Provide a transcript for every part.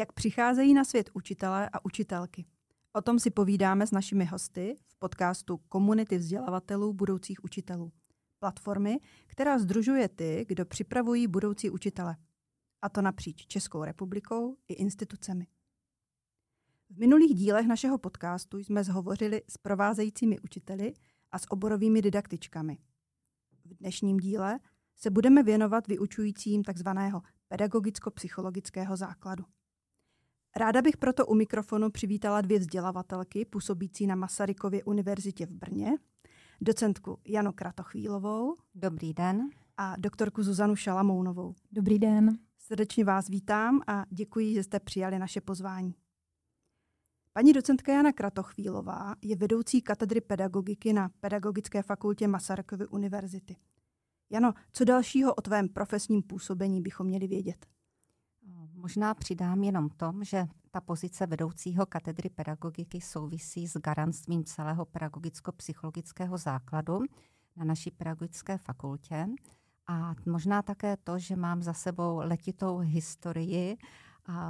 Jak přicházejí na svět učitelé a učitelky? O tom si povídáme s našimi hosty v podcastu Komunity vzdělavatelů budoucích učitelů. Platformy, která združuje ty, kdo připravují budoucí učitele. A to napříč Českou republikou i institucemi. V minulých dílech našeho podcastu jsme zhovořili s provázejícími učiteli a s oborovými didaktičkami. V dnešním díle se budeme věnovat vyučujícím takzvaného pedagogicko-psychologického základu. Ráda bych proto u mikrofonu přivítala dvě vzdělavatelky působící na Masarykově univerzitě v Brně, docentku Janu Kratochvílovou. Dobrý den. A doktorku Zuzanu Šalamounovou. Dobrý den. Srdečně vás vítám a děkuji, že jste přijali naše pozvání. Paní docentka Jana Kratochvílová je vedoucí katedry pedagogiky na Pedagogické fakultě Masarykovy univerzity. Jano, co dalšího o tvém profesním působení bychom měli vědět? Možná přidám jenom tom, že ta pozice vedoucího katedry pedagogiky souvisí s garantstvím celého pedagogicko-psychologického základu na naší pedagogické fakultě. A možná také to, že mám za sebou letitou historii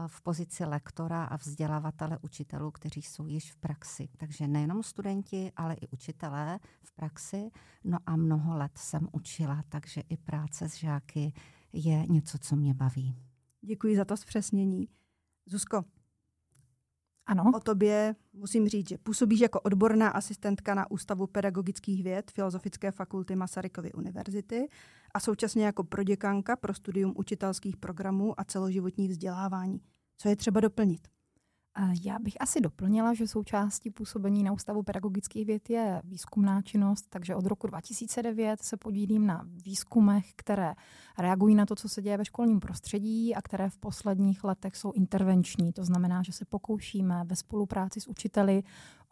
v pozici lektora a vzdělavatele učitelů, kteří jsou již v praxi. Takže nejenom studenti, ale i učitelé v praxi. No a mnoho let jsem učila, takže i práce s žáky je něco, co mě baví. Děkuji za to zpřesnění. Zuzko, ano. O tobě musím říct, že působíš jako odborná asistentka na Ústavu pedagogických věd Filozofické fakulty Masarykovy univerzity a současně jako proděkanka pro studium učitelských programů a celoživotní vzdělávání. Co je třeba doplnit? Já bych asi doplnila, že součástí působení na Ústavu pedagogických věd je výzkumná činnost, takže od roku 2009 se podílím na výzkumech, které reagují na to, co se děje ve školním prostředí a které v posledních letech jsou intervenční. To znamená, že se pokoušíme ve spolupráci s učiteli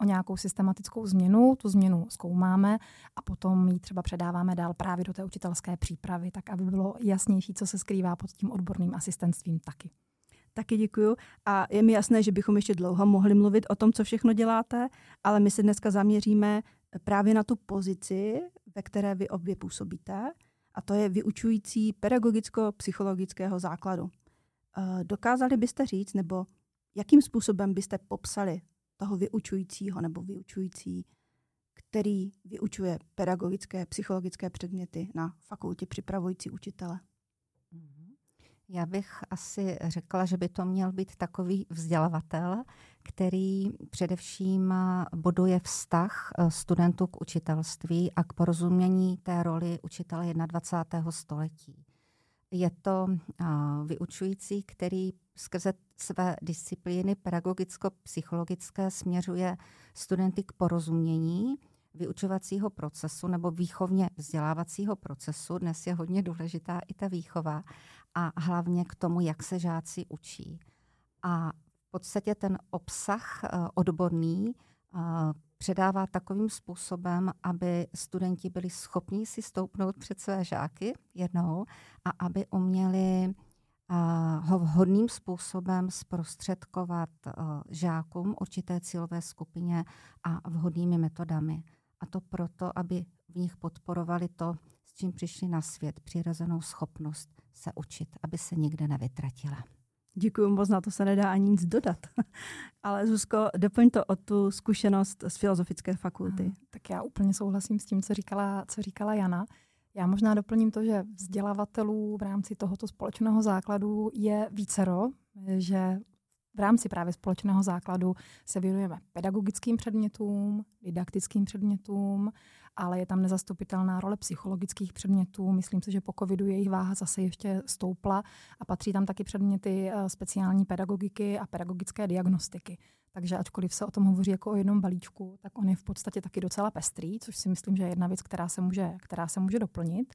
o nějakou systematickou změnu, tu změnu zkoumáme a potom ji třeba předáváme dál právě do té učitelské přípravy, tak aby bylo jasnější, co se skrývá pod tím odborným asistentstvím taky. Taky děkuju. A je mi jasné, že bychom ještě dlouho mohli mluvit o tom, co všechno děláte, ale my se dneska zaměříme právě na tu pozici, ve které vy obě působíte, a to je vyučující pedagogicko-psychologického základu. Eh, dokázali byste říct, nebo jakým způsobem byste popsali toho vyučujícího nebo vyučující, který vyučuje pedagogické, psychologické předměty na fakultě připravující učitele? Já bych asi řekla, že by to měl být takový vzdělavatel, který především buduje vztah eh, studentů k učitelství a k porozumění té roli učitele 21. století. Je to eh, vyučující, který skrze své disciplíny pedagogicko-psychologické směřuje studenty k porozumění vyučovacího procesu nebo výchovně vzdělávacího procesu. Dnes je hodně důležitá i ta výchova a hlavně k tomu, jak se žáci učí. A v podstatě ten obsah eh, odborný eh, předává takovým způsobem, aby studenti byli schopni si stoupnout před své žáky jednou a aby uměli eh, ho vhodným způsobem zprostředkovat žákům určité cílové skupině a vhodnými metodami. A to proto, aby v nich podporovali to, s čím přišli na svět, přirozenou schopnost se učit, aby se nikde nevytratila. Děkuji moc, na to se nedá ani nic dodat. Ale Zuzko, doplň to o tu zkušenost z Filozofické fakulty. Aha, tak já úplně souhlasím s tím, co říkala, co říkala Jana. Já možná doplním to, že vzdělavatelů v rámci tohoto společného základu je vícero, že v rámci právě společného základu se věnujeme pedagogickým předmětům, didaktickým předmětům, ale je tam nezastupitelná role psychologických předmětů. Myslím si, že po covidu jejich váha zase ještě stoupla a patří tam taky předměty eh, speciální pedagogiky a pedagogické diagnostiky. Takže ačkoliv se o tom hovoří jako o jednom balíčku, tak on je v podstatě taky docela pestrý, což si myslím, že je jedna věc, která se může, která se může doplnit.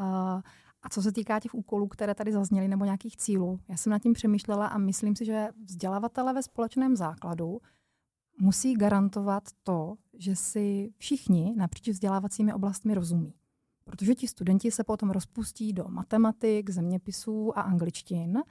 Uh, a co se týká těch úkolů, které tady zazněly, nebo nějakých cílů, já jsem nad tím přemýšlela a myslím si, že vzdělavatele ve společném základu musí garantovat to, že si všichni napříč vzdělávacími oblastmi rozumí. Protože ti studenti se potom rozpustí do matematik, zeměpisů a angličtin,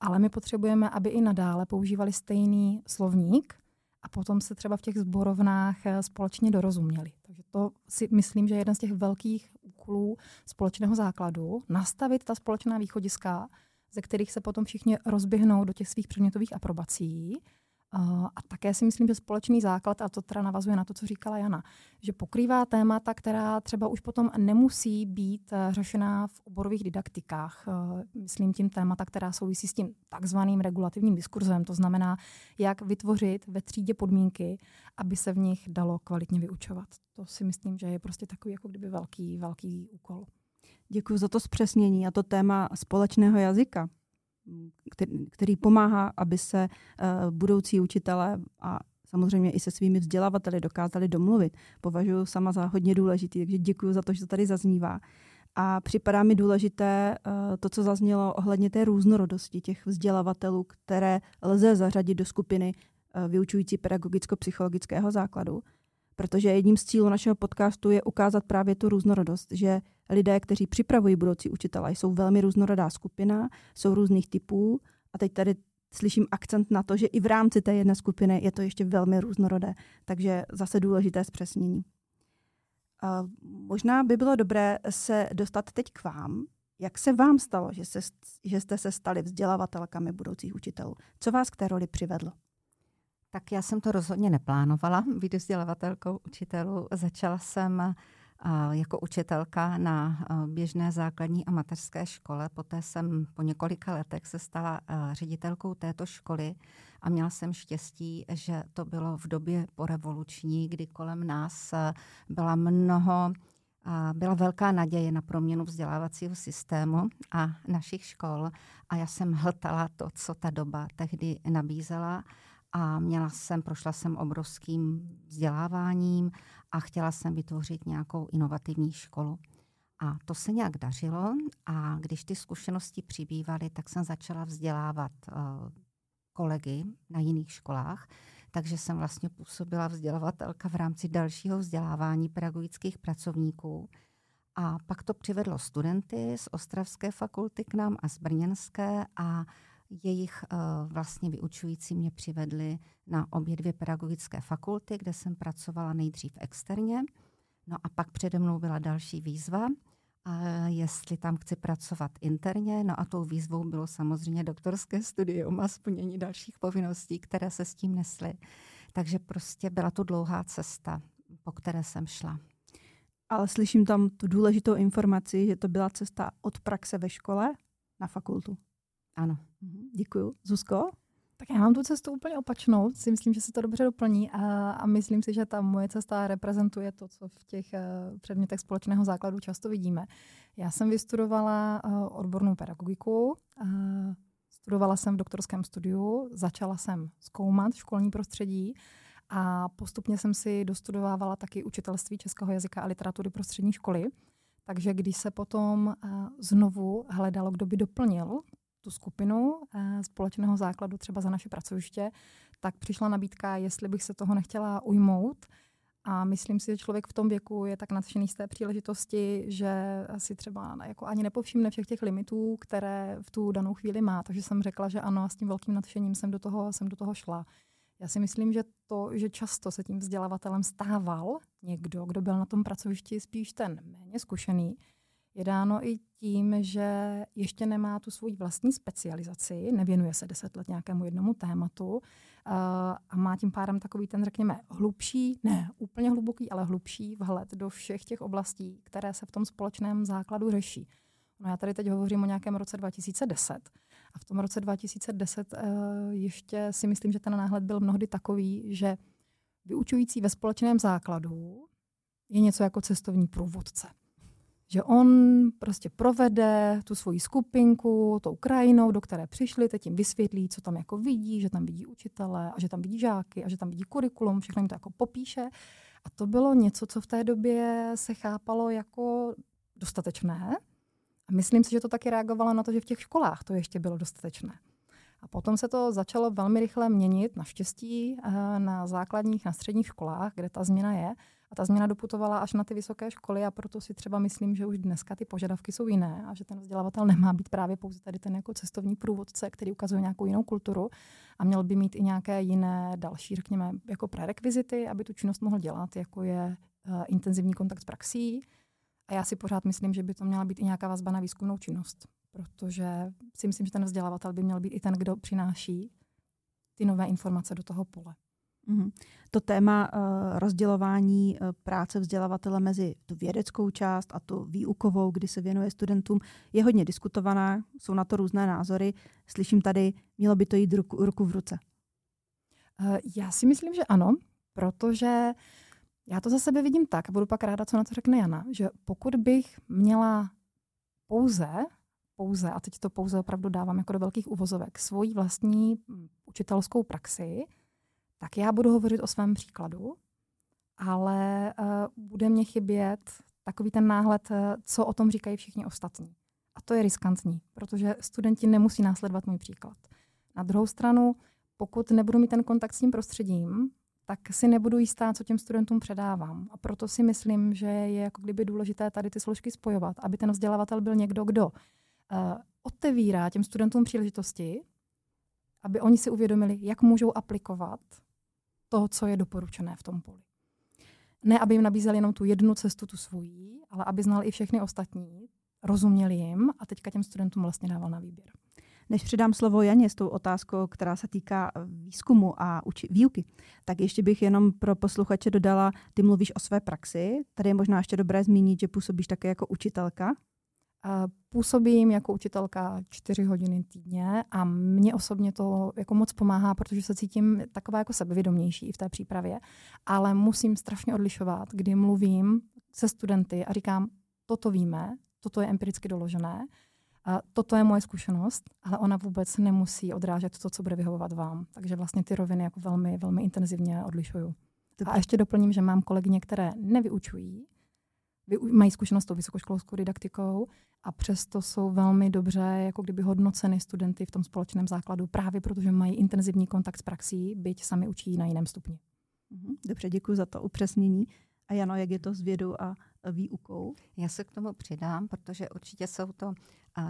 ale my potřebujeme, aby i nadále používali stejný slovník a potom se třeba v těch zborovnách eh, společně dorozuměli. Takže to si myslím, že je jeden z těch velkých úkolů společného základu, nastavit ta společná východiska, ze kterých se potom všichni rozběhnou do těch svých předmětových aprobací. A také si myslím, že společný základ, a to teda navazuje na to, co říkala Jana, že pokrývá témata, která třeba už potom nemusí být eh, řešená v oborových didaktikách. Eh, myslím tím témata, která souvisí s tím takzvaným regulativním diskurzem, to znamená, jak vytvořit ve třídě podmínky, aby se v nich dalo kvalitně vyučovat. To si myslím, že je prostě takový jako kdyby velký, velký úkol. Děkuji za to zpřesnění a to téma společného jazyka který, který pomáhá, aby se uh, budoucí učitelé a samozřejmě i se svými vzdělavateli dokázali domluvit. Považuji sama za hodně důležitý, takže děkuji za to, že to tady zaznívá. A připadá mi důležité uh, to, co zaznělo ohledně té různorodosti těch vzdělavatelů, které lze zařadit do skupiny uh, vyučující pedagogicko-psychologického základu protože jedním z cílů našeho podcastu je ukázat právě tu různorodost, že lidé, kteří připravují budoucí učitele, jsou velmi různorodá skupina, jsou různých typů a teď tady slyším akcent na to, že i v rámci té jedné skupiny je to ještě velmi různorodé, takže zase důležité zpřesnění. Uh, možná by bylo dobré se dostat teď k vám. Jak se vám stalo, že, se, že jste se stali vzdělavatelkami budoucích učitelů? Co vás k té roli přivedlo? Tak já jsem to rozhodně neplánovala, být vzdělavatelkou učitelů. Začala jsem jako učitelka na běžné základní a mateřské škole. Poté jsem po několika letech se stala ředitelkou této školy a měla jsem štěstí, že to bylo v době porevoluční, kdy kolem nás byla mnoho byla velká naděje na proměnu vzdělávacího systému a našich škol a já jsem hltala to, co ta doba tehdy nabízela a měla jsem, prošla jsem obrovským vzděláváním a chtěla jsem vytvořit nějakou inovativní školu. A to se nějak dařilo a když ty zkušenosti přibývaly, tak jsem začala vzdělávat uh, kolegy na jiných školách, takže jsem vlastně působila vzdělavatelka v rámci dalšího vzdělávání pedagogických pracovníků. A pak to přivedlo studenty z Ostravské fakulty k nám a z Brněnské a jejich uh, vlastně vyučující mě přivedli na obě dvě pedagogické fakulty, kde jsem pracovala nejdřív externě. No a pak přede mnou byla další výzva, a jestli tam chci pracovat interně. No a tou výzvou bylo samozřejmě doktorské studium a splnění dalších povinností, které se s tím nesly. Takže prostě byla to dlouhá cesta, po které jsem šla. Ale slyším tam tu důležitou informaci, že to byla cesta od praxe ve škole na fakultu. Ano. Mhm, děkuju. Zuzko? Tak já mám tu cestu úplně opačnou, si myslím, že se to dobře doplní a, a myslím si, že ta moje cesta reprezentuje to, co v těch uh, předmětech společného základu často vidíme. Já jsem vystudovala uh, odbornou pedagogiku, uh, studovala jsem v doktorském studiu, začala jsem zkoumat školní prostředí a postupně jsem si dostudovávala taky učitelství českého jazyka a literatury pro střední školy. Takže když se potom znovu hledalo, kdo by doplnil tu skupinu eh, společného základu třeba za naše pracoviště, tak přišla nabídka, jestli bych se toho nechtěla ujmout. A myslím si, že člověk v tom věku je tak nadšený z té příležitosti, že asi třeba jako ani nepovšimne všech těch limitů, které v tu danou chvíli má. Takže jsem řekla, že ano a s tím velkým nadšením jsem do toho, jsem do toho šla. Já si myslím, že to, že často se tím vzdělavatelem stával někdo, kdo byl na tom pracovišti spíš ten méně zkušený, je dáno i tím, že ještě nemá tu svoji vlastní specializaci, nevěnuje se deset let nějakému jednomu tématu uh, a má tím pádem takový ten, řekněme, hlubší, ne úplně hluboký, ale hlubší vhled do všech těch oblastí, které se v tom společném základu řeší. No já tady teď hovořím o nějakém roce 2010. A v tom roce 2010 uh, ještě si myslím, že ten náhled byl mnohdy takový, že vyučující ve společném základu je něco jako cestovní průvodce že on prostě provede tu svoji skupinku tou krajinou, do které přišli, teď jim vysvětlí, co tam jako vidí, že tam vidí učitele a že tam vidí žáky a že tam vidí kurikulum, všechno jim to jako popíše. A to bylo něco, co v té době se chápalo jako dostatečné. A myslím si, že to taky reagovalo na to, že v těch školách to ještě bylo dostatečné. A potom se to začalo velmi rychle měnit, naštěstí, eh, na základních, na středních školách, kde ta změna je. A ta změna doputovala až na ty vysoké školy a proto si třeba myslím, že už dneska ty požadavky jsou jiné a že ten vzdělavatel nemá být právě pouze tady ten jako cestovní průvodce, který ukazuje nějakou jinou kulturu a měl by mít i nějaké jiné další, řekněme, jako prerekvizity, aby tu činnost mohl dělat, jako je uh, intenzivní kontakt s praxí. A já si pořád myslím, že by to měla být i nějaká vazba na výzkumnou činnost. protože si myslím, že ten vzdělavatel by měl být i ten, kdo přináší ty nové informace do toho pole. Mm-hmm. To téma uh, rozdělování uh, práce vzdělavatele mezi tu vědeckou část a tu výukovou, kdy se věnuje studentům, je hodně diskutovaná, jsou na to různé názory. Slyším tady, mělo by to jít ruku, ruku v ruce. Uh, já si myslím, že ano, protože já to za sebe vidím tak, a budu pak ráda, co na to řekne Jana, že pokud bych měla pouze, pouze, a teď to pouze opravdu dávám jako do velkých uvozovek, svoji vlastní hm, učitelskou praxi, tak já budu hovořit o svém příkladu, ale uh, bude mě chybět takový ten náhled, uh, co o tom říkají všichni ostatní. A to je riskantní, protože studenti nemusí následovat můj příklad. Na druhou stranu, pokud nebudu mít ten kontakt s tím prostředím, tak si nebudu jistá, co těm studentům předávám. A proto si myslím, že je jako kdyby důležité tady ty složky spojovat, aby ten vzdělavatel byl někdo, kdo uh, otevírá těm studentům příležitosti, aby oni si uvědomili, jak můžou aplikovat to, co je doporučené v tom poli. Ne, aby jim nabízeli jenom tu jednu cestu, tu svoji, ale aby znal i všechny ostatní, rozuměli jim a teďka těm studentům vlastně dával na výběr. Než předám slovo Janě s tou otázkou, která se týká výzkumu a uči- výuky, tak ještě bych jenom pro posluchače dodala, ty mluvíš o své praxi. Tady je možná ještě dobré zmínit, že působíš také jako učitelka. Působím jako učitelka čtyři hodiny týdně a mě osobně to jako moc pomáhá, protože se cítím taková jako sebevědomější v té přípravě, ale musím strašně odlišovat, kdy mluvím se studenty a říkám, toto víme, toto je empiricky doložené, a toto je moje zkušenost, ale ona vůbec nemusí odrážet to, co bude vyhovovat vám. Takže vlastně ty roviny jako velmi, velmi intenzivně odlišuju. A ještě doplním, že mám kolegyně, které nevyučují, mají zkušenost s tou vysokoškolskou didaktikou a přesto jsou velmi dobře jako kdyby hodnoceny studenty v tom společném základu, právě protože mají intenzivní kontakt s praxí, byť sami učí na jiném stupni. Mhm, dobře, děkuji za to upřesnění. A Jano, jak je to s vědou a výukou? Já se k tomu přidám, protože určitě jsou to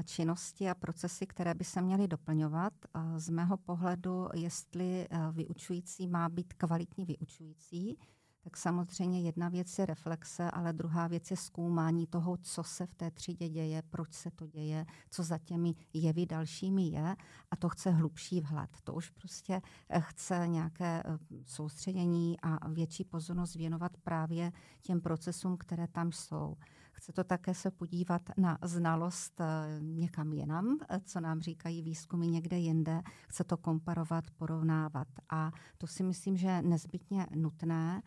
činnosti a procesy, které by se měly doplňovat. Z mého pohledu, jestli vyučující má být kvalitní vyučující, tak samozřejmě jedna věc je reflexe, ale druhá věc je zkoumání toho, co se v té třídě děje, proč se to děje, co za těmi jevy dalšími je a to chce hlubší vhled. To už prostě eh, chce nějaké eh, soustředění a větší pozornost věnovat právě těm procesům, které tam jsou. Chce to také se podívat na znalost eh, někam jinam, co nám říkají výzkumy někde jinde. Chce to komparovat, porovnávat. A to si myslím, že je nezbytně nutné.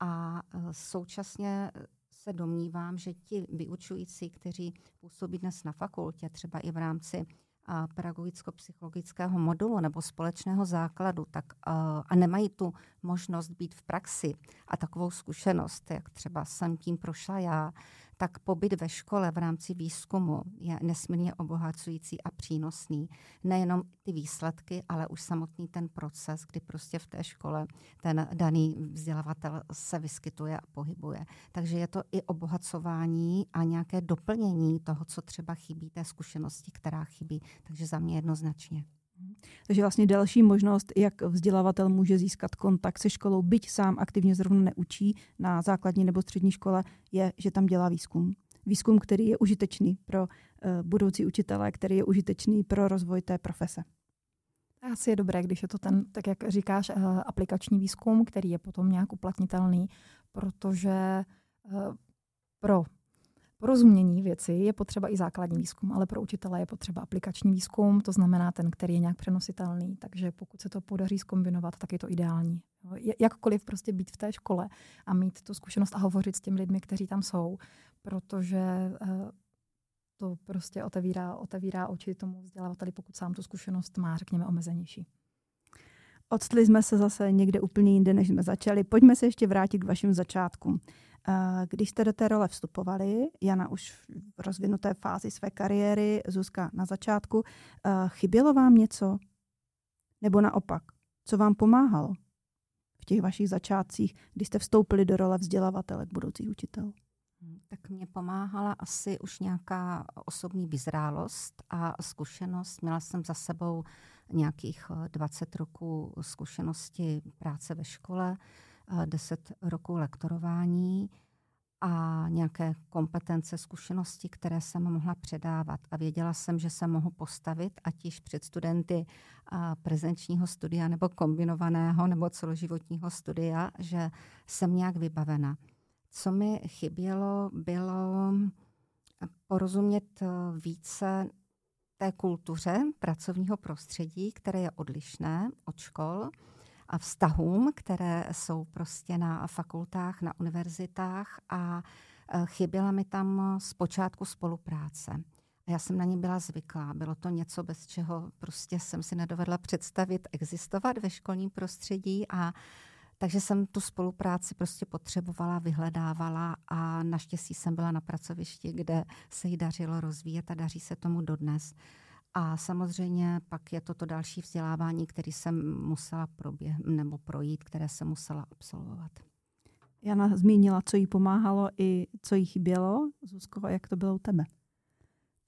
A e, současně se domnívám, že ti vyučující, kteří působí dnes na fakultě, třeba i v rámci pedagogicko-psychologického modulu nebo společného základu tak, a nemají tu možnost být v praxi a takovou zkušenost, jak třeba jsem tím prošla já, tak pobyt ve škole v rámci výzkumu je nesmírně obohacující a přínosný. Nejenom ty výsledky, ale už samotný ten proces, kdy prostě v té škole ten daný vzdělavatel se vyskytuje a pohybuje. Takže je to i obohacování a nějaké doplnění toho, co třeba chybí, té zkušenosti, která chybí. Takže za mě jednoznačně. Takže vlastně další možnost, jak vzdělavatel může získat kontakt se školou, byť sám aktivně zrovna neučí na základní nebo střední škole, je, že tam dělá výzkum. Výzkum, který je užitečný pro uh, budoucí učitele, který je užitečný pro rozvoj té profese. Asi je dobré, když je to ten, tak jak říkáš, uh, aplikační výzkum, který je potom nějak uplatnitelný, protože uh, pro porozumění věci je potřeba i základní výzkum, ale pro učitele je potřeba aplikační výzkum, to znamená ten, který je nějak přenositelný. Takže pokud se to podaří skombinovat, tak je to ideální. Jakkoliv prostě být v té škole a mít tu zkušenost a hovořit s těmi lidmi, kteří tam jsou, protože eh, to prostě otevírá, otevírá oči tomu vzdělavateli, pokud sám tu zkušenost má, řekněme, omezenější. Odstli jsme se zase někde úplně jinde, než jsme začali. Pojďme se ještě vrátit k vašim začátkům. Když jste do té role vstupovali, Jana už v rozvinuté fázi své kariéry, Zuzka na začátku, chybělo vám něco? Nebo naopak, co vám pomáhalo v těch vašich začátcích, kdy jste vstoupili do role vzdělavatele budoucích učitelů? Tak mě pomáhala asi už nějaká osobní vyzrálost a zkušenost. Měla jsem za sebou nějakých 20 roků zkušenosti práce ve škole, 10 roků lektorování a nějaké kompetence, zkušenosti, které jsem mohla předávat. A věděla jsem, že se mohu postavit, ať již před studenty prezenčního studia nebo kombinovaného nebo celoživotního studia, že jsem nějak vybavena. Co mi chybělo, bylo porozumět více té kultuře pracovního prostředí, které je odlišné od škol a vztahům, které jsou prostě na fakultách, na univerzitách a e, chyběla mi tam zpočátku spolupráce. A já jsem na ní byla zvyklá. Bylo to něco, bez čeho prostě jsem si nedovedla představit existovat ve školním prostředí a takže jsem tu spolupráci prostě potřebovala, vyhledávala a naštěstí jsem byla na pracovišti, kde se jí dařilo rozvíjet a daří se tomu dodnes. A samozřejmě pak je to to další vzdělávání, které jsem musela proběh, nebo projít, které jsem musela absolvovat. Jana zmínila, co jí pomáhalo i co jí chybělo. Zuzko, jak to bylo u tebe?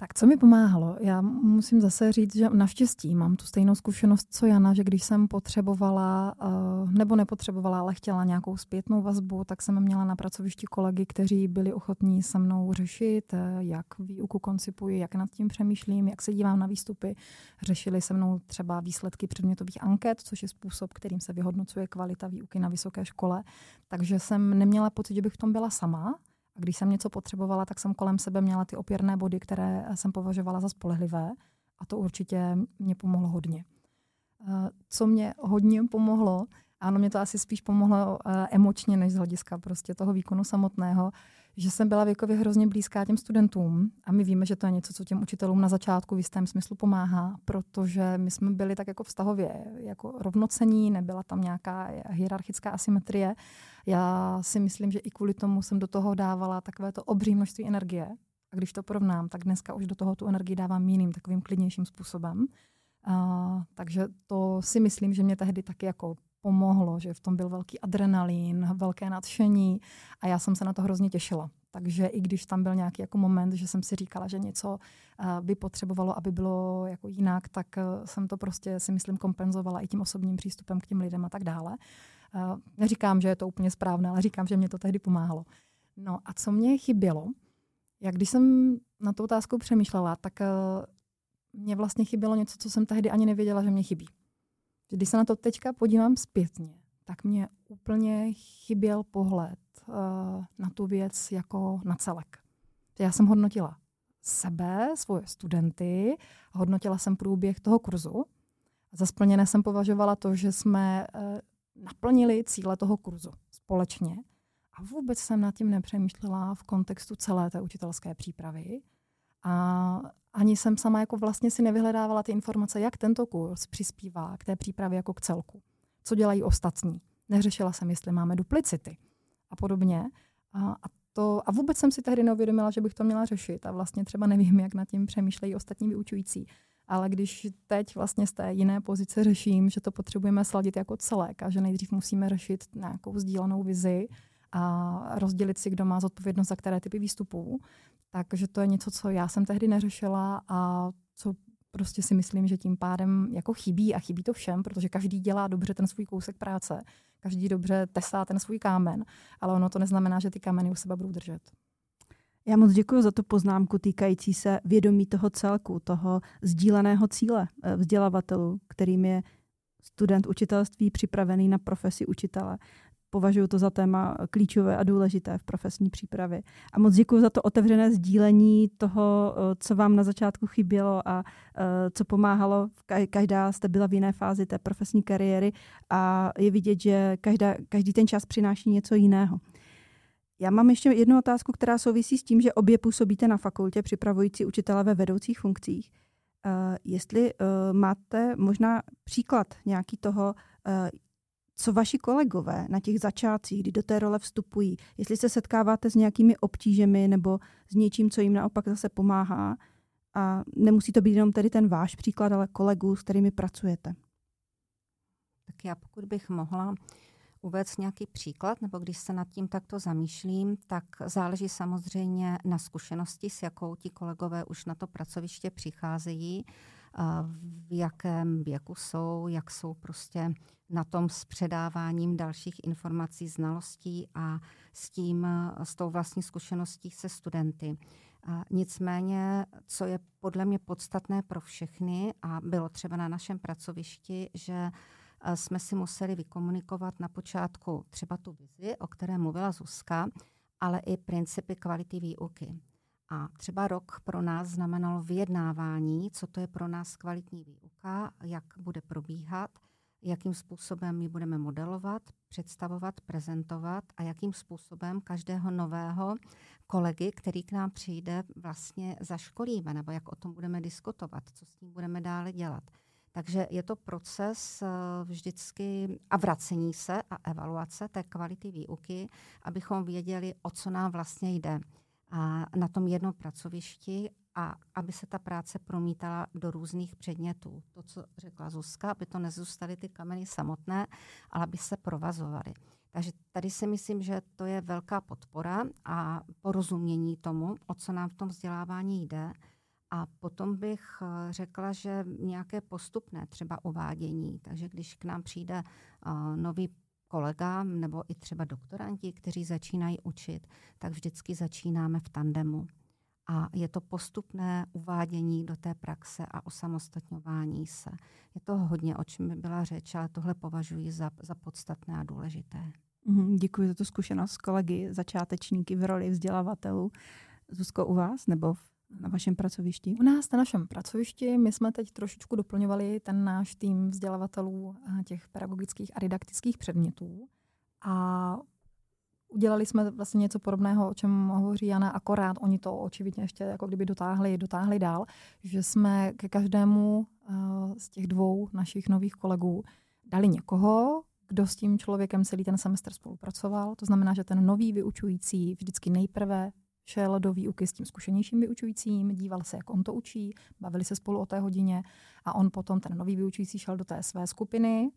Tak co mi pomáhalo? Já musím zase říct, že naštěstí mám tu stejnou zkušenost, co Jana, že když jsem potřebovala, eh, nebo nepotřebovala, ale chtěla nějakou zpětnou vazbu, tak jsem měla na pracovišti kolegy, kteří byli ochotní se mnou řešit, eh, jak výuku koncipuji, jak nad tím přemýšlím, jak se dívám na výstupy. Řešili se mnou třeba výsledky předmětových anket, což je způsob, kterým se vyhodnocuje kvalita výuky na vysoké škole. Takže jsem neměla pocit, že bych v tom byla sama, když jsem něco potřebovala, tak jsem kolem sebe měla ty opěrné body, které jsem považovala za spolehlivé a to určitě mě pomohlo hodně. Eh, co mě hodně pomohlo, ano, mě to asi spíš pomohlo eh, emočně, než z hlediska prostě toho výkonu samotného, že jsem byla věkově hrozně blízká těm studentům a my víme, že to je něco, co těm učitelům na začátku v jistém smyslu pomáhá, protože my jsme byli tak jako vztahově jako rovnocení, nebyla tam nějaká hierarchická asymetrie. Já si myslím, že i kvůli tomu jsem do toho dávala takové to obří množství energie. A když to porovnám, tak dneska už do toho tu energii dávám jiným, takovým klidnějším způsobem. Uh, takže to si myslím, že mě tehdy taky jako pomohlo, že v tom byl velký adrenalin, velké nadšení a já jsem se na to hrozně těšila. Takže i když tam byl nějaký jako moment, že jsem si říkala, že něco uh, by potřebovalo, aby bylo jako jinak, tak uh, jsem to prostě si myslím kompenzovala i tím osobním přístupem k těm lidem a tak dále. Uh, neříkám, že je to úplně správné, ale říkám, že mě to tehdy pomáhalo. No a co mě chybělo, jak když jsem na tu otázku přemýšlela, tak mě vlastně chybělo něco, co jsem tehdy ani nevěděla, že mě chybí. Když se na to teďka podívám zpětně, tak mě úplně chyběl pohled uh, na tu věc jako na celek. Já jsem hodnotila sebe, svoje studenty, hodnotila jsem průběh toho kurzu. Za splněné jsem považovala to, že jsme uh, naplnili cíle toho kurzu společně. A vůbec jsem nad tím nepřemýšlela v kontextu celé té učitelské přípravy. A ani jsem sama jako vlastně si nevyhledávala ty informace, jak tento kurz přispívá k té přípravě jako k celku. Co dělají ostatní. Neřešila jsem, jestli máme duplicity a podobně. A, a, to, a vůbec jsem si tehdy neuvědomila, že bych to měla řešit. A vlastně třeba nevím, jak nad tím přemýšlejí ostatní vyučující. Ale když teď vlastně z té jiné pozice řeším, že to potřebujeme sladit jako celek a že nejdřív musíme řešit nějakou sdílenou vizi a rozdělit si, kdo má zodpovědnost za které typy výstupů, takže to je něco, co já jsem tehdy neřešila a co prostě si myslím, že tím pádem jako chybí a chybí to všem, protože každý dělá dobře ten svůj kousek práce, každý dobře tesá ten svůj kámen, ale ono to neznamená, že ty kameny u sebe budou držet. Já moc děkuji za tu poznámku týkající se vědomí toho celku, toho sdíleného cíle eh, vzdělavatelů, kterým je student učitelství připravený na profesi učitele považuji to za téma klíčové a důležité v profesní přípravě. A moc děkuji za to otevřené sdílení toho, eh, co vám na začátku chybělo a eh, co pomáhalo. Každá jste byla v jiné fázi té profesní kariéry a je vidět, že každá, každý ten čas přináší něco jiného. Já mám ještě jednu otázku, která souvisí s tím, že obě působíte na fakultě připravující učitele ve vedoucích funkcích. Uh, jestli uh, máte možná příklad nějaký toho, uh, co vaši kolegové na těch začátcích, kdy do té role vstupují, jestli se setkáváte s nějakými obtížemi nebo s něčím, co jim naopak zase pomáhá. A nemusí to být jenom tedy ten váš příklad, ale kolegů, s kterými pracujete. Tak já pokud bych mohla uvést nějaký příklad, nebo když se nad tím takto zamýšlím, tak záleží samozřejmě na zkušenosti, s jakou ti kolegové už na to pracoviště přicházejí v jakém věku jsou, jak jsou prostě na tom s předáváním dalších informací, znalostí a s tím, s tou vlastní zkušeností se studenty. Nicméně, co je podle mě podstatné pro všechny a bylo třeba na našem pracovišti, že jsme si museli vykomunikovat na počátku třeba tu vizi, o které mluvila Zuzka, ale i principy kvality výuky. A třeba rok pro nás znamenalo vyjednávání, co to je pro nás kvalitní výuka, jak bude probíhat, jakým způsobem ji budeme modelovat, představovat, prezentovat a jakým způsobem každého nového kolegy, který k nám přijde, vlastně zaškolíme, nebo jak o tom budeme diskutovat, co s tím budeme dále dělat. Takže je to proces eh, vždycky a vracení se a evaluace té kvality výuky, abychom věděli, o co nám vlastně jde a na tom jednom pracovišti a aby se ta práce promítala do různých předmětů. To, co řekla Zuzka, aby to nezůstaly ty kameny samotné, ale aby se provazovaly. Takže tady si myslím, že to je velká podpora a porozumění tomu, o co nám v tom vzdělávání jde. A potom bych eh, řekla, že nějaké postupné třeba uvádění. Takže když k nám přijde uh, nový kolega nebo i třeba doktoranti, kteří začínají učit, tak vždycky začínáme v tandemu. A je to postupné uvádění do té praxe a osamostatňování se. Je to hodně, o čem by byla řeč, ale tohle považuji za, za podstatné a důležité. Mm, děkuji za tu zkušenost kolegy, začátečníky v roli vzdělavatelů. Zuzko, u vás nebo v na vašem pracovišti? U nás na našem pracovišti my jsme teď trošičku doplňovali ten náš tým vzdělavatelů eh, těch pedagogických a didaktických předmětů. A udělali jsme vlastně něco podobného, o čem hovoří Jana, akorát oni to očividně ještě jako kdyby dotáhli, dotáhli dál, že jsme ke každému uh, z těch dvou našich nových kolegů dali někoho, kdo s tím člověkem celý ten semestr spolupracoval. To znamená, že ten nový vyučující vždycky nejprve šel do výuky s tím zkušenějším vyučujícím, díval se, jak on to učí, bavili se spolu o té hodině a on potom, ten nový vyučující, šel do té své skupiny,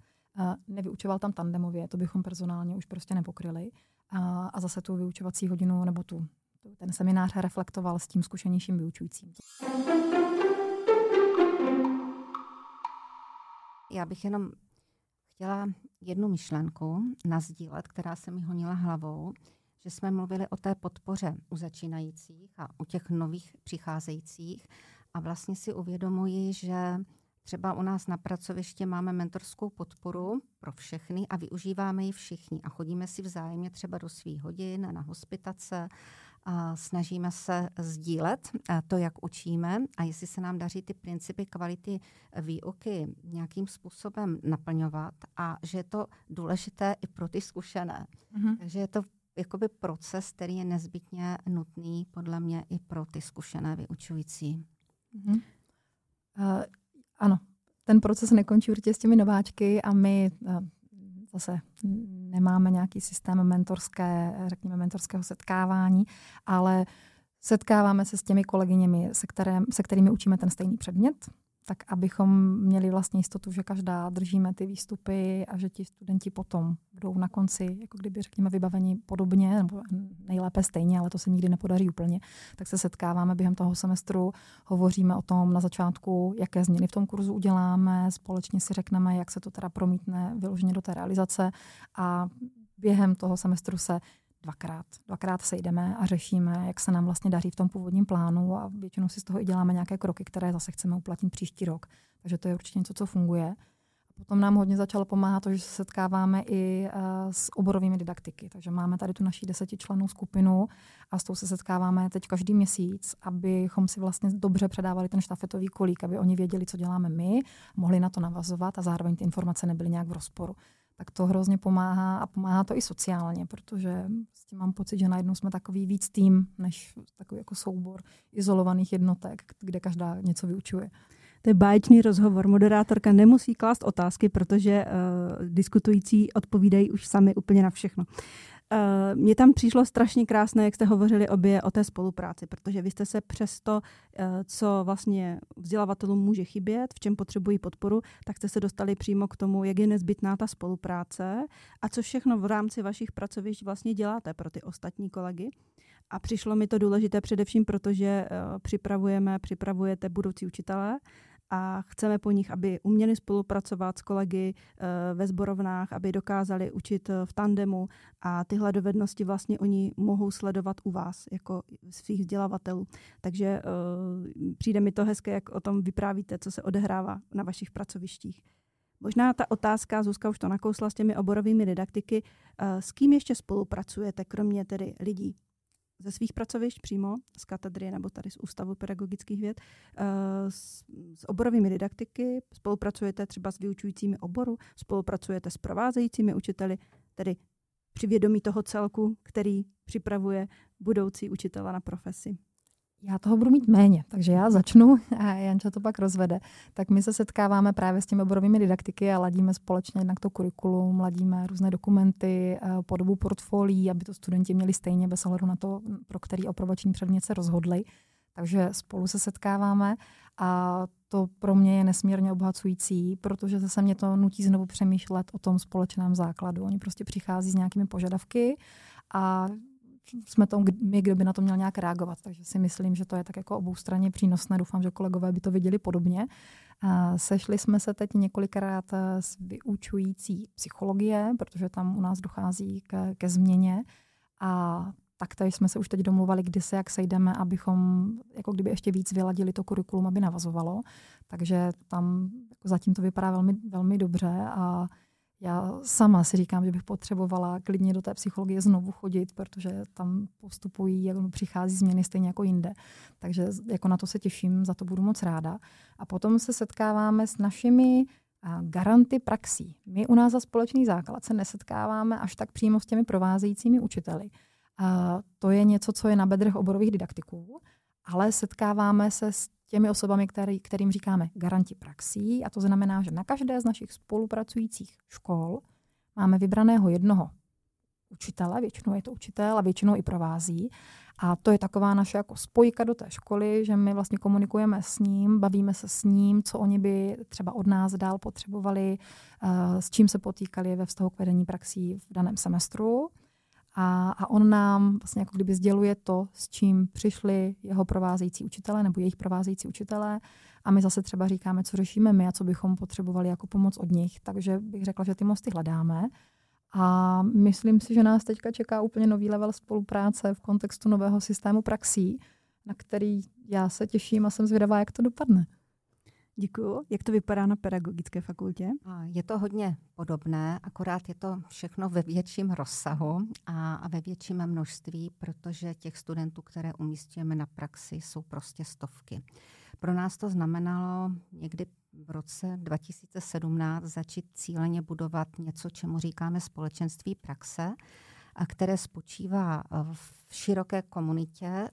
nevyučoval tam tandemově, to bychom personálně už prostě nepokryli. A, a zase tu vyučovací hodinu nebo tu, ten seminář reflektoval s tím zkušenějším vyučujícím. Já bych jenom chtěla jednu myšlenku nazdílet, která se mi honila hlavou že jsme mluvili o té podpoře u začínajících a u těch nových přicházejících. A vlastně si uvědomuji, že třeba u nás na pracovišti máme mentorskou podporu pro všechny a využíváme ji všichni. A chodíme si vzájemně třeba do svých hodin, na hospitace, a snažíme se sdílet eh, to, jak učíme a jestli se nám daří ty principy kvality výuky nějakým způsobem naplňovat a že je to důležité i pro ty zkušené. Mm-hmm. Takže je to jakoby proces, který je nezbytně nutný podle mě i pro ty zkušené vyučující. Mm-hmm. Uh, ano, ten proces nekončí určitě s těmi nováčky a my uh, zase nemáme nějaký systém mentorské, řekněme, mentorského setkávání, ale setkáváme se s těmi kolegyněmi, se, které, se kterými učíme ten stejný předmět, tak abychom měli vlastně jistotu, že každá držíme ty výstupy a že ti studenti potom budou na konci, jako kdyby řekněme, vybaveni podobně, nebo nejlépe stejně, ale to se nikdy nepodaří úplně, tak se setkáváme během toho semestru, hovoříme o tom na začátku, jaké změny v tom kurzu uděláme, společně si řekneme, jak se to teda promítne vyloženě do té realizace a během toho semestru se dvakrát. Dvakrát sejdeme a řešíme, jak se nám vlastně daří v tom původním plánu a většinou si z toho i děláme nějaké kroky, které zase chceme uplatnit příští rok. Takže to je určitě něco, co funguje. Potom nám hodně začalo pomáhat to, že se setkáváme i uh, s oborovými didaktiky. Takže máme tady tu naší desetičlennou skupinu a s tou se setkáváme teď každý měsíc, abychom si vlastně dobře předávali ten štafetový kolík, aby oni věděli, co děláme my, mohli na to navazovat a zároveň ty informace nebyly nějak v rozporu tak to hrozně pomáhá a pomáhá to i sociálně, protože tím mám pocit, že najednou jsme takový víc tým, než takový jako soubor izolovaných jednotek, kde každá něco vyučuje. To je báječný rozhovor. Moderátorka nemusí klást otázky, protože uh, diskutující odpovídají už sami úplně na všechno. Uh, mně tam přišlo strašně krásné, jak jste hovořili obě o té spolupráci, protože vy jste se přes to, uh, co vlastně vzdělavatelům může chybět, v čem potřebují podporu, tak jste se dostali přímo k tomu, jak je nezbytná ta spolupráce a co všechno v rámci vašich pracovišť vlastně děláte pro ty ostatní kolegy. A přišlo mi to důležité především proto, že uh, připravujeme, připravujete budoucí učitele a chceme po nich, aby uměli spolupracovat s kolegy eh, ve zborovnách, aby dokázali učit eh, v tandemu a tyhle dovednosti vlastně oni mohou sledovat u vás jako svých vzdělavatelů. Takže eh, přijde mi to hezké, jak o tom vyprávíte, co se odehrává na vašich pracovištích. Možná ta otázka, Zuzka už to nakousla s těmi oborovými didaktiky, s kým ještě spolupracujete, kromě tedy lidí ze svých pracovišť přímo, z katedry nebo tady z Ústavu pedagogických věd, eh, s, s oborovými didaktiky, spolupracujete třeba s vyučujícími oboru, spolupracujete s provázejícími učiteli, tedy při vědomí toho celku, který připravuje budoucí učitele na profesi já toho budu mít méně, takže já začnu a Janča to pak rozvede. Tak my se setkáváme právě s těmi oborovými didaktiky a ladíme společně jednak to kurikulum, ladíme různé dokumenty, eh, podobu portfolií, aby to studenti měli stejně bez ohledu na to, pro který aprobační předmět se rozhodli. Takže spolu se setkáváme a to pro mě je nesmírně obohacující, protože zase mě to nutí znovu přemýšlet o tom společném základu. Oni prostě přichází s nějakými požadavky a jsme to my, kdo by na to měl nějak reagovat. Takže si myslím, že to je tak jako oboustranně přínosné. Doufám, že kolegové by to viděli podobně. Sešli jsme se teď několikrát eh, s vyučující psychologie, protože tam u nás dochází ke, ke změně. A taktéž jsme se už teď domluvali, kdy se jak sejdeme, abychom jako kdyby ještě víc vyladili to kurikulum, aby navazovalo. Takže tam jako zatím to vypadá velmi, velmi dobře a já sama si říkám, že bych potřebovala klidně do té psychologie znovu chodit, protože tam postupují, jak přichází změny stejně jako jinde. Takže jako na to se těším, za to budu moc ráda. A potom se setkáváme s našimi garanty praxí. My u nás za společný základ se nesetkáváme až tak přímo s těmi provázejícími učiteli. A to je něco, co je na bedrech oborových didaktiků, ale setkáváme se s těmi osobami, který, kterým říkáme garanti praxí. A to znamená, že na každé z našich spolupracujících škol máme vybraného jednoho učitele, většinou je to učitel a většinou i provází. A to je taková naše jako spojka do té školy, že my vlastně komunikujeme s ním, bavíme se s ním, co oni by třeba od nás dál potřebovali, uh, s čím se potýkali ve vztahu k vedení praxí v daném semestru. A, a on nám vlastně jako kdyby sděluje to, s čím přišli jeho provázející učitelé nebo jejich provázející učitelé a my zase třeba říkáme, co řešíme my a co bychom potřebovali jako pomoc od nich. Takže bych řekla, že ty mosty hledáme. A myslím si, že nás teďka čeká úplně nový level spolupráce v kontextu nového systému praxí, na který já se těším a jsem zvědavá, jak to dopadne. Děkuji. Jak to vypadá na pedagogické fakultě? Je to hodně podobné, akorát je to všechno ve větším rozsahu a, a ve větším množství, protože těch studentů, které umístíme na praxi, jsou prostě stovky. Pro nás to znamenalo někdy v roce 2017 začít cíleně budovat něco, čemu říkáme společenství praxe, a které spočívá v široké komunitě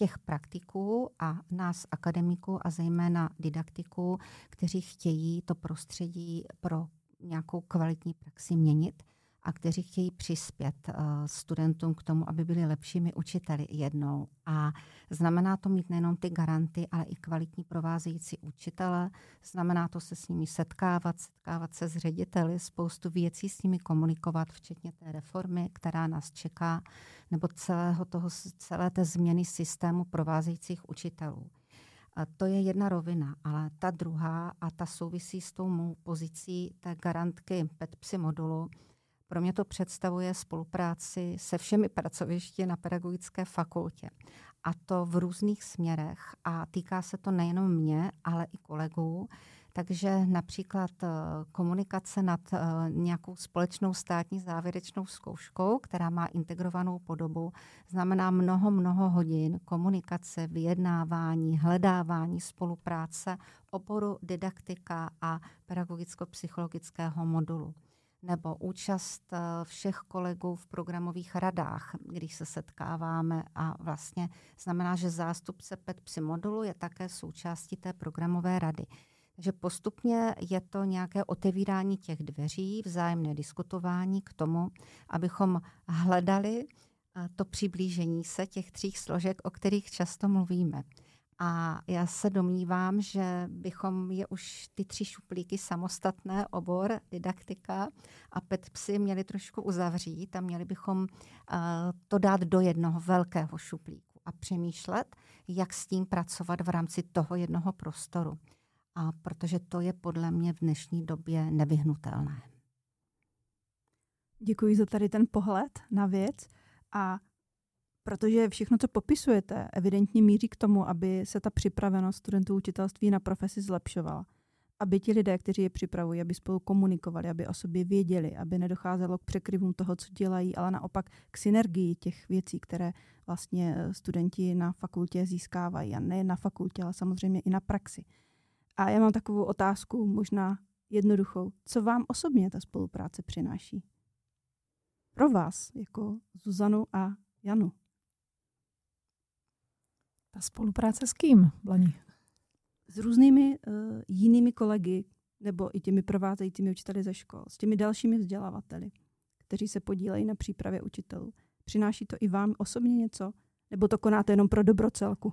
těch praktiků a nás akademiků a zejména didaktiků, kteří chtějí to prostředí pro nějakou kvalitní praxi měnit a kteří chtějí přispět uh, studentům k tomu, aby byli lepšími učiteli jednou. A znamená to mít nejenom ty garanty, ale i kvalitní provázející učitele. Znamená to se s nimi setkávat, setkávat se s řediteli, spoustu věcí s nimi komunikovat, včetně té reformy, která nás čeká, nebo celého toho, celé té změny systému provázejících učitelů. A to je jedna rovina, ale ta druhá a ta souvisí s tou mou pozicí té garantky PETPSI modulu, pro mě to představuje spolupráci se všemi pracovišti na pedagogické fakultě. A to v různých směrech. A týká se to nejenom mě, ale i kolegů. Takže například eh, komunikace nad eh, nějakou společnou státní závěrečnou zkouškou, která má integrovanou podobu, znamená mnoho, mnoho hodin komunikace, vyjednávání, hledávání spolupráce oboru didaktika a pedagogicko-psychologického modulu nebo účast eh, všech kolegů v programových radách, když se setkáváme a vlastně znamená, že zástupce PETPSI modulu je také součástí té programové rady. Takže postupně je to nějaké otevírání těch dveří, vzájemné diskutování k tomu, abychom hledali eh, to přiblížení se těch tří složek, o kterých často mluvíme. A já se domnívám, že bychom je už ty tři šuplíky samostatné obor, didaktika a petpsy měli trošku uzavřít a měli bychom uh, to dát do jednoho velkého šuplíku a přemýšlet, jak s tím pracovat v rámci toho jednoho prostoru. a protože to je podle mě v dnešní době nevyhnutelné. Děkuji za tady ten pohled na věc a protože všechno, co popisujete, evidentně míří k tomu, aby se ta připravenost studentů učitelství na profesi zlepšovala. Aby ti lidé, kteří je připravují, aby spolu komunikovali, aby o sobě věděli, aby nedocházelo k překryvům toho, co dělají, ale naopak k synergii těch věcí, které vlastně eh, studenti na fakultě získávají. A ne na fakultě, ale samozřejmě i na praxi. A já mám takovou otázku, možná jednoduchou. Co vám osobně ta spolupráce přináší? Pro vás, jako Zuzanu a Janu. Ta spolupráce s kým, Blani? S různými uh, jinými kolegy nebo i těmi provázejícími učiteli ze škol, s těmi dalšími vzdělavateli, kteří se podílejí na přípravě učitelů. Přináší to i vám osobně něco? Nebo to konáte jenom pro dobro celku?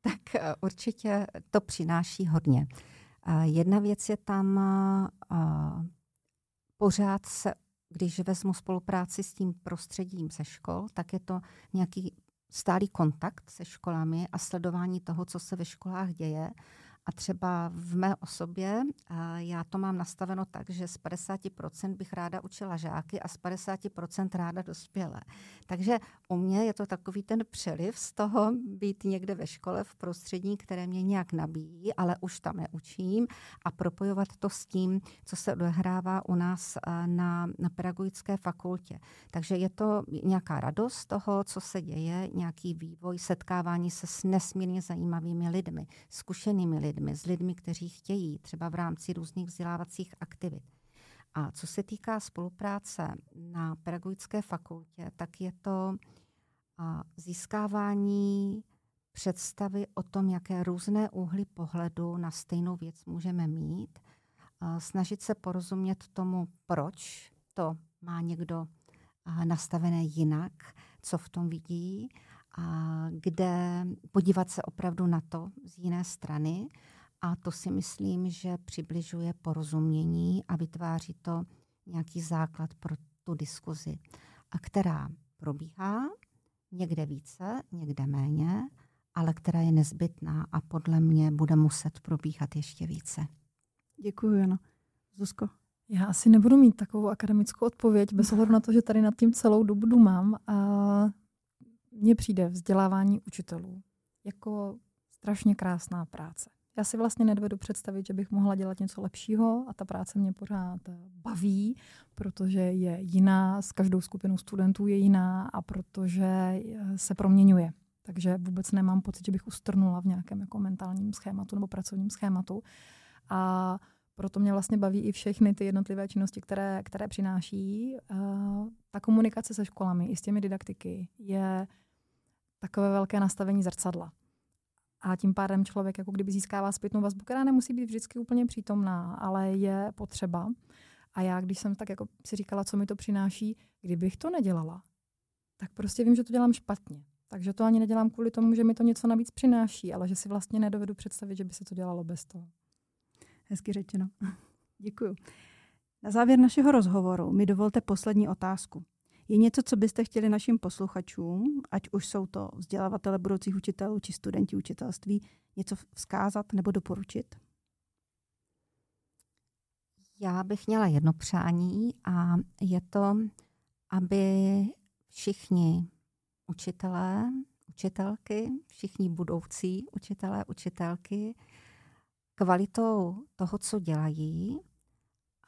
Tak eh, určitě to přináší hodně. Jedna věc je tam pořád se, když vezmu spolupráci s tím prostředím ze škol, tak je to nějaký stálý kontakt se školami a sledování toho, co se ve školách děje a třeba v mé osobě já to mám nastaveno tak, že z 50% bych ráda učila žáky a z 50% ráda dospělé. Takže u mě je to takový ten přeliv z toho být někde ve škole v prostředí, které mě nějak nabíjí, ale už tam neučím a propojovat to s tím, co se odehrává u nás na, na pedagogické fakultě. Takže je to nějaká radost toho, co se děje, nějaký vývoj, setkávání se s nesmírně zajímavými lidmi, zkušenými lidmi lidmi, s lidmi, kteří chtějí, třeba v rámci různých vzdělávacích aktivit. A co se týká spolupráce na pedagogické fakultě, tak je to získávání představy o tom, jaké různé úhly pohledu na stejnou věc můžeme mít, snažit se porozumět tomu, proč to má někdo nastavené jinak, co v tom vidí a kde podívat se opravdu na to z jiné strany. A to si myslím, že přibližuje porozumění a vytváří to nějaký základ pro tu diskuzi, a která probíhá někde více, někde méně, ale která je nezbytná a podle mě bude muset probíhat ještě více. Děkuji, Jana. Zuzko? Já asi nebudu mít takovou akademickou odpověď, bez ohledu na to, že tady nad tím celou dobu dumám. A mně přijde vzdělávání učitelů jako strašně krásná práce. Já si vlastně nedovedu představit, že bych mohla dělat něco lepšího a ta práce mě pořád baví, protože je jiná, s každou skupinou studentů je jiná a protože eh, se proměňuje. Takže vůbec nemám pocit, že bych ustrnula v nějakém jako mentálním schématu nebo pracovním schématu. A proto mě vlastně baví i všechny ty jednotlivé činnosti, které, které přináší. Uh, ta komunikace se školami i s těmi didaktiky je takové velké nastavení zrcadla. A tím pádem člověk jako kdyby získává zpětnou vazbu, která nemusí být vždycky úplně přítomná, ale je potřeba. A já, když jsem tak jako si říkala, co mi to přináší, kdybych to nedělala, tak prostě vím, že to dělám špatně. Takže to ani nedělám kvůli tomu, že mi to něco navíc přináší, ale že si vlastně nedovedu představit, že by se to dělalo bez toho. Hezky řečeno. Děkuju. Na závěr našeho rozhovoru mi dovolte poslední otázku. Je něco, co byste chtěli našim posluchačům, ať už jsou to vzdělavatele budoucích učitelů či studenti učitelství, něco vzkázat nebo doporučit? Já bych měla jedno přání a je to, aby všichni učitelé, učitelky, všichni budoucí učitelé, učitelky kvalitou toho, co dělají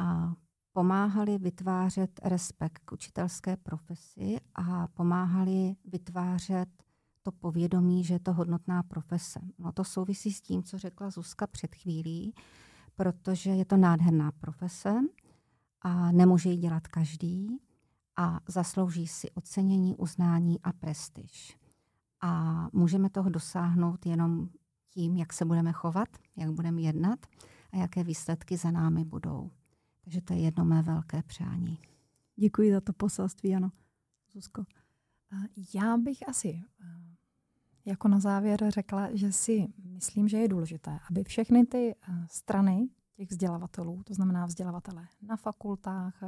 a pomáhali vytvářet respekt k učitelské profesi a pomáhali vytvářet to povědomí, že je to hodnotná profese. No to souvisí s tím, co řekla Zuzka před chvílí, protože je to nádherná profese a nemůže ji dělat každý a zaslouží si ocenění, uznání a prestiž. A můžeme toho dosáhnout jenom tím, jak se budeme chovat, jak budeme jednat a jaké výsledky za námi budou. Takže to je jedno mé velké přání. Děkuji za to poselství, ano. Zuzko. Já bych asi jako na závěr řekla, že si myslím, že je důležité, aby všechny ty strany těch vzdělavatelů, to znamená vzdělavatele na fakultách,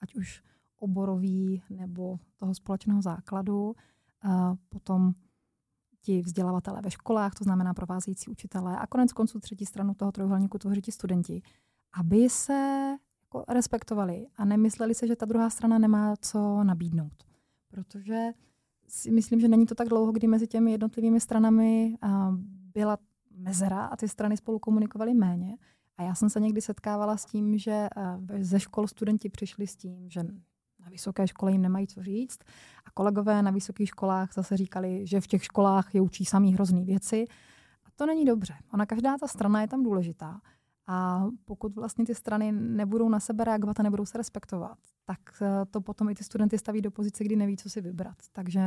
ať už oborový nebo toho společného základu, potom ti vzdělavatelé ve školách, to znamená provázející učitelé a konec konců třetí stranu toho trojuhelníku tvoří ti studenti, aby se respektovali a nemysleli se, že ta druhá strana nemá co nabídnout. Protože si myslím, že není to tak dlouho, kdy mezi těmi jednotlivými stranami byla mezera a ty strany spolu komunikovaly méně. A já jsem se někdy setkávala s tím, že ze škol studenti přišli s tím, že na vysoké škole jim nemají co říct a kolegové na vysokých školách zase říkali, že v těch školách je učí samý hrozný věci. A to není dobře. Ona každá ta strana je tam důležitá. A pokud vlastně ty strany nebudou na sebe reagovat a nebudou se respektovat, tak eh, to potom i ty studenty staví do pozice, kdy neví, co si vybrat. Takže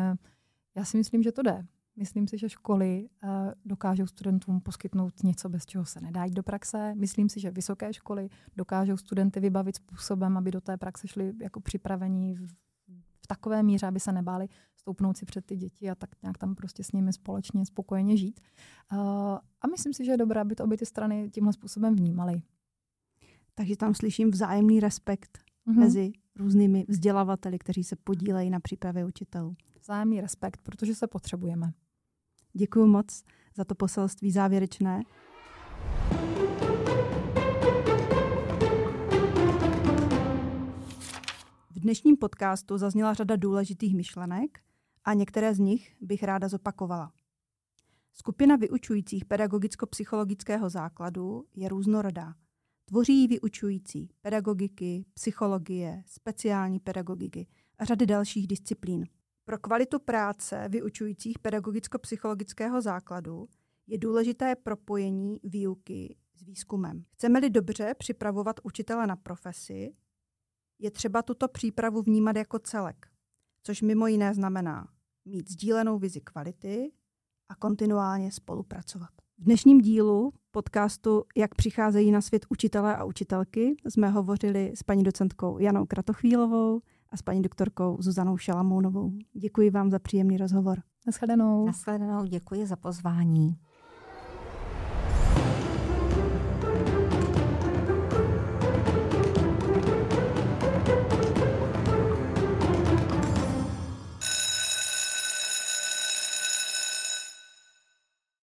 já si myslím, že to jde. Myslím si, že školy uh, dokážou studentům poskytnout něco, bez čeho se nedá jít do praxe. Myslím si, že vysoké školy dokážou studenty vybavit způsobem, aby do té praxe šli jako připravení takové míře, aby se nebáli stoupnout si před ty děti a tak nějak tam prostě s nimi společně spokojeně žít. Uh, a myslím si, že je dobré, aby to obě ty strany tímhle způsobem vnímaly. Takže tam slyším vzájemný respekt mm-hmm. mezi různými vzdělavateli, kteří se podílejí na přípravě učitelů. Vzájemný respekt, protože se potřebujeme. Děkuji moc za to poselství závěrečné. Dnešním podcastu zazněla řada důležitých myšlenek a některé z nich bych ráda zopakovala. Skupina vyučujících pedagogicko-psychologického základu je různorodá. Tvoří ji vyučující pedagogiky, psychologie, speciální pedagogiky a řady dalších disciplín. Pro kvalitu práce vyučujících pedagogicko-psychologického základu je důležité propojení výuky s výzkumem. Chceme-li dobře připravovat učitele na profesi, je třeba tuto přípravu vnímat jako celek, což mimo jiné znamená mít sdílenou vizi kvality a kontinuálně spolupracovat. V dnešním dílu podcastu Jak přicházejí na svět učitelé a učitelky jsme hovořili s paní docentkou Janou Kratochvílovou a s paní doktorkou Zuzanou Šalamounovou. Děkuji vám za příjemný rozhovor. Naschledanou. Naschledanou, děkuji za pozvání.